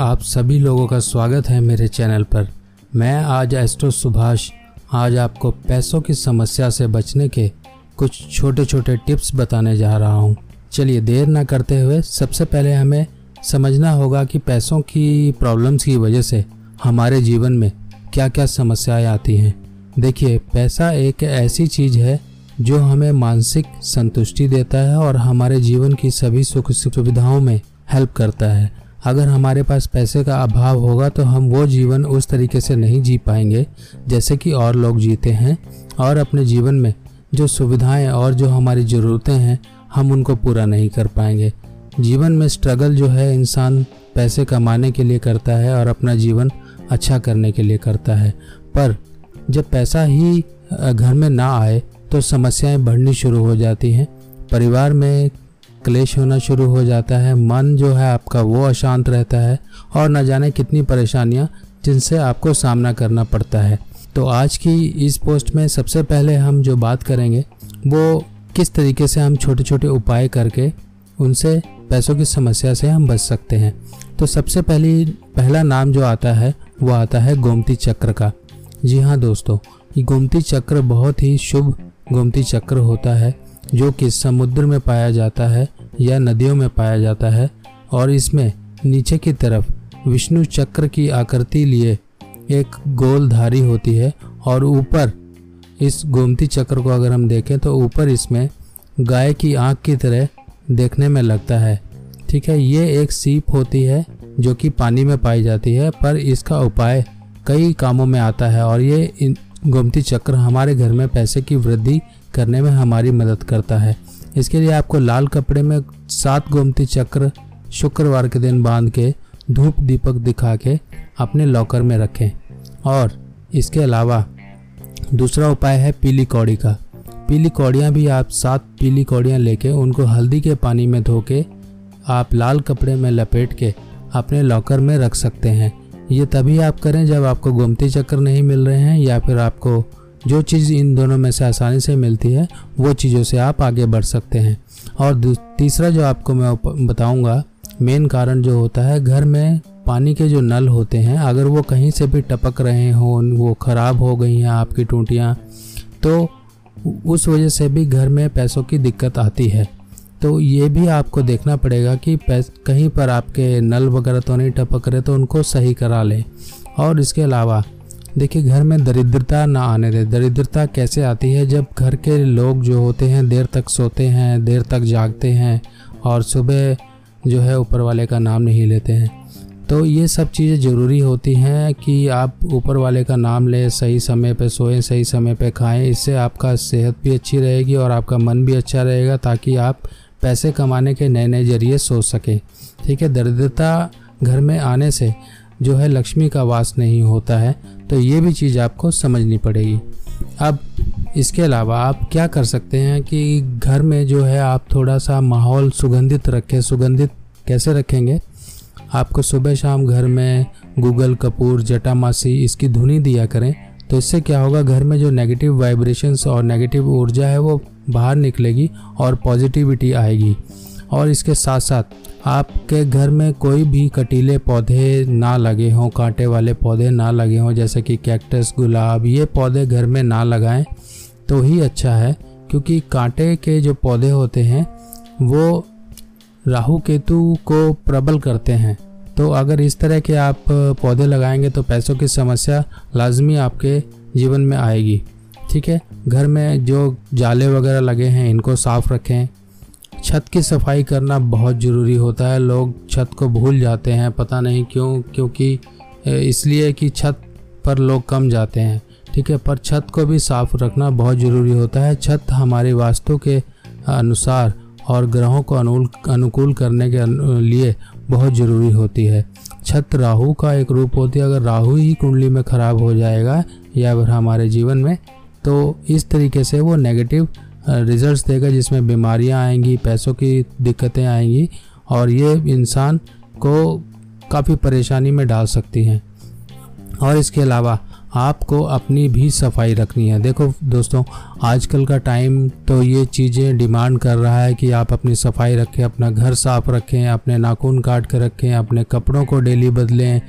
आप सभी लोगों का स्वागत है मेरे चैनल पर। मैं आज एस्ट्रो सुभाष। आज आपको पैसों की समस्या से बचने के कुछ छोटे छोटे टिप्स बताने जा रहा हूँ। चलिए देर ना करते हुए सबसे पहले हमें समझना होगा कि पैसों की प्रॉब्लम्स की वजह से हमारे जीवन में क्या क्या समस्याएँ आती हैं। देखिए, पैसा एक ऐसी चीज़ है जो हमें मानसिक संतुष्टि देता है और हमारे जीवन की सभी सुख सुविधाओं में हेल्प करता है। अगर हमारे पास पैसे का अभाव होगा तो हम वो जीवन उस तरीके से नहीं जी पाएँगे जैसे कि और लोग जीते हैं। और अपने जीवन में जो सुविधाएँ और जो हमारी ज़रूरतें हैं, हम उनको पूरा नहीं कर पाएँगे। जीवन में स्ट्रगल जो है, इंसान पैसे कमाने के लिए करता है और अपना जीवन अच्छा करने के लिए करता है। पर जब पैसा ही घर में ना आए तो समस्याएँ बढ़नी शुरू हो जाती हैं। परिवार में क्लेश होना शुरू हो जाता है, मन जो है आपका वो अशांत रहता है और न जाने कितनी परेशानियाँ जिनसे आपको सामना करना पड़ता है। तो आज की इस पोस्ट में सबसे पहले हम जो बात करेंगे, वो किस तरीके से हम छोटे छोटे उपाय करके उनसे पैसों की समस्या से हम बच सकते हैं। तो सबसे पहली, पहला नाम जो आता है, वो आता है गोमती चक्र का। जी हाँ दोस्तों गोमती चक्र बहुत ही शुभ गोमती चक्र होता है। जो कि समुद्र में पाया जाता है या नदियों में पाया जाता है और इसमें नीचे की तरफ़ विष्णु चक्र की आकृति लिए एक गोल धारी होती है और ऊपर इस गोमती चक्र को अगर हम देखें तो ऊपर इसमें गाय की आँख की तरह देखने में लगता है। ठीक है, ये एक सीप होती है जो कि पानी में पाई जाती है, पर इसका उपाय कई कामों में आता है और ये गोमती चक्र हमारे घर में पैसे की वृद्धि करने में हमारी मदद करता है। इसके लिए आपको लाल कपड़े में सात गोमती चक्र शुक्रवार के दिन बाँध के धूप दीपक दिखा के अपने लॉकर में रखें। और इसके अलावा दूसरा उपाय है पीली कौड़ी का। पीली कौड़ियाँ भी आप सात पीली कौड़ियाँ लेके उनको हल्दी के पानी में धो के आप लाल कपड़े में लपेट के अपने लॉकर में रख सकते हैं। ये तभी आप करें जब आपको गोमती चक्र नहीं मिल रहे हैं या फिर आपको जो चीज़ इन दोनों में से आसानी से मिलती है, वो चीज़ों से आप आगे बढ़ सकते हैं। और तीसरा जो आपको मैं बताऊँगा, मेन कारण जो होता है, घर में पानी के जो नल होते हैं, अगर वो कहीं से भी टपक रहे हों, वो ख़राब हो गई हैं, आपकी टूटियाँ तो उस वजह से भी घर में पैसों की दिक्कत आती है। तो ये भी आपको देखना पड़ेगा कि कहीं पर आपके नल वगैरह तो नहीं टपक रहे तो उनको सही करा लें। और इसके अलावा देखिए, घर में दरिद्रता ना आने दे। दरिद्रता कैसे आती है? जब घर के लोग जो होते हैं, देर तक सोते हैं, देर तक जागते हैं और सुबह जो है ऊपर वाले का नाम नहीं लेते हैं। तो ये सब चीज़ें ज़रूरी होती हैं कि आप ऊपर वाले का नाम लें, सही समय पे सोएँ, सही समय पे खाएँ। इससे आपका सेहत भी अच्छी रहेगी और आपका मन भी अच्छा रहेगा ताकि आप पैसे कमाने के नए नए ज़रिए सोच सकें। ठीक है, दरिद्रता घर में आने से जो है लक्ष्मी का वास नहीं होता है। तो ये भी चीज़ आपको समझनी पड़ेगी। अब इसके अलावा आप क्या कर सकते हैं कि घर में जो है आप थोड़ा सा माहौल सुगंधित रखें। सुगंधित कैसे रखेंगे? आपको सुबह शाम घर में गूगल, कपूर जटामासी इसकी धुनी दिया करें। तो इससे क्या होगा, घर में जो नेगेटिव वाइब्रेशंस और नेगेटिव ऊर्जा है वो बाहर निकलेगी और पॉजिटिविटी आएगी। और इसके साथ साथ आपके घर में कोई भी कटीले पौधे ना लगे हों, कांटे वाले पौधे ना लगे हों, जैसे कि कैक्टस गुलाब, ये पौधे घर में ना लगाएँ तो ही अच्छा है, क्योंकि कांटे के जो पौधे होते हैं, वो राहु केतु को प्रबल करते हैं। तो अगर इस तरह के आप पौधे लगाएँगे तो पैसों की समस्या लाजमी आपके जीवन में आएगी। ठीक है? घर में जो जाले वगैरह लगे हैं, इनको साफ़ रखें छत की सफ़ाई करना बहुत ज़रूरी होता है। लोग छत को भूल जाते हैं, पता नहीं क्यों, क्योंकि इसलिए कि छत पर लोग कम जाते हैं। ठीक है, पर छत को भी साफ़ रखना बहुत ज़रूरी होता है। छत हमारी वास्तु के अनुसार और ग्रहों को अनुकूल अनुकूल करने के लिए बहुत ज़रूरी होती है। छत राहु का एक रूप होती है। अगर राहु ही कुंडली में ख़राब हो जाएगा या फिर हमारे जीवन में तो इस तरीके से वो नेगेटिव रिजल्ट्स देगा जिसमें बीमारियाँ आएँगी, पैसों की दिक्कतें आएँगी और ये इंसान को काफ़ी परेशानी में डाल सकती हैं। और इसके अलावा आपको अपनी भी सफ़ाई रखनी है। देखो दोस्तों, आजकल का टाइम तो ये चीज़ें डिमांड कर रहा है कि आप अपनी सफ़ाई रखें, अपना घर साफ़ रखें, अपने नाखून काट कर रखें, अपने कपड़ों को डेली बदलें।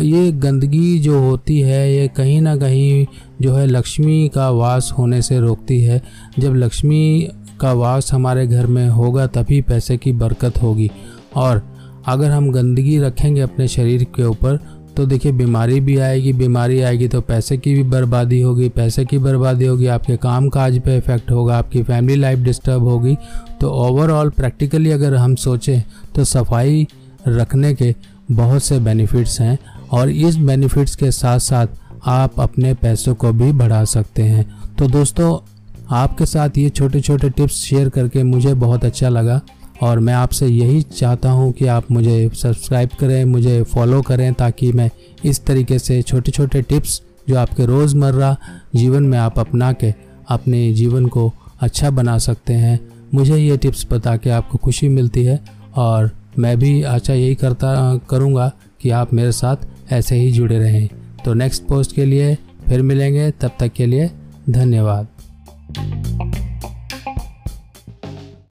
ये गंदगी जो होती है, ये कहीं ना कहीं जो है लक्ष्मी का वास होने से रोकती है। जब लक्ष्मी का वास हमारे घर में होगा, तभी पैसे की बरकत होगी। और अगर हम गंदगी रखेंगे अपने शरीर के ऊपर तो देखिए, बीमारी भी आएगी, बीमारी आएगी तो पैसे की भी बर्बादी होगी, पैसे की बर्बादी होगी, आपके काम काज पे इफ़ेक्ट होगा, आपकी फैमिली लाइफ डिस्टर्ब होगी। तो ओवरऑल प्रैक्टिकली अगर हम सोचें तो सफ़ाई रखने के बहुत से बेनिफिट्स हैं और इस बेनिफिट्स के साथ साथ आप अपने पैसों को भी बढ़ा सकते हैं। तो दोस्तों, आपके साथ ये छोटे छोटे टिप्स शेयर करके मुझे बहुत अच्छा लगा। और मैं आपसे यही चाहता हूँ कि आप मुझे सब्सक्राइब करें, मुझे फॉलो करें ताकि मैं इस तरीके से छोटे छोटे टिप्स जो आपके रोज़मर्रा जीवन में आप अपना के अपने जीवन को अच्छा बना सकते हैं, मुझे ये टिप्स बता के आपको खुशी मिलती है। और मैं भी अच्छा यही करता, करूँगा कि आप मेरे साथ ऐसे ही जुड़े रहें। तो नेक्स्ट पोस्ट के लिए फिर मिलेंगे, तब तक के लिए धन्यवाद।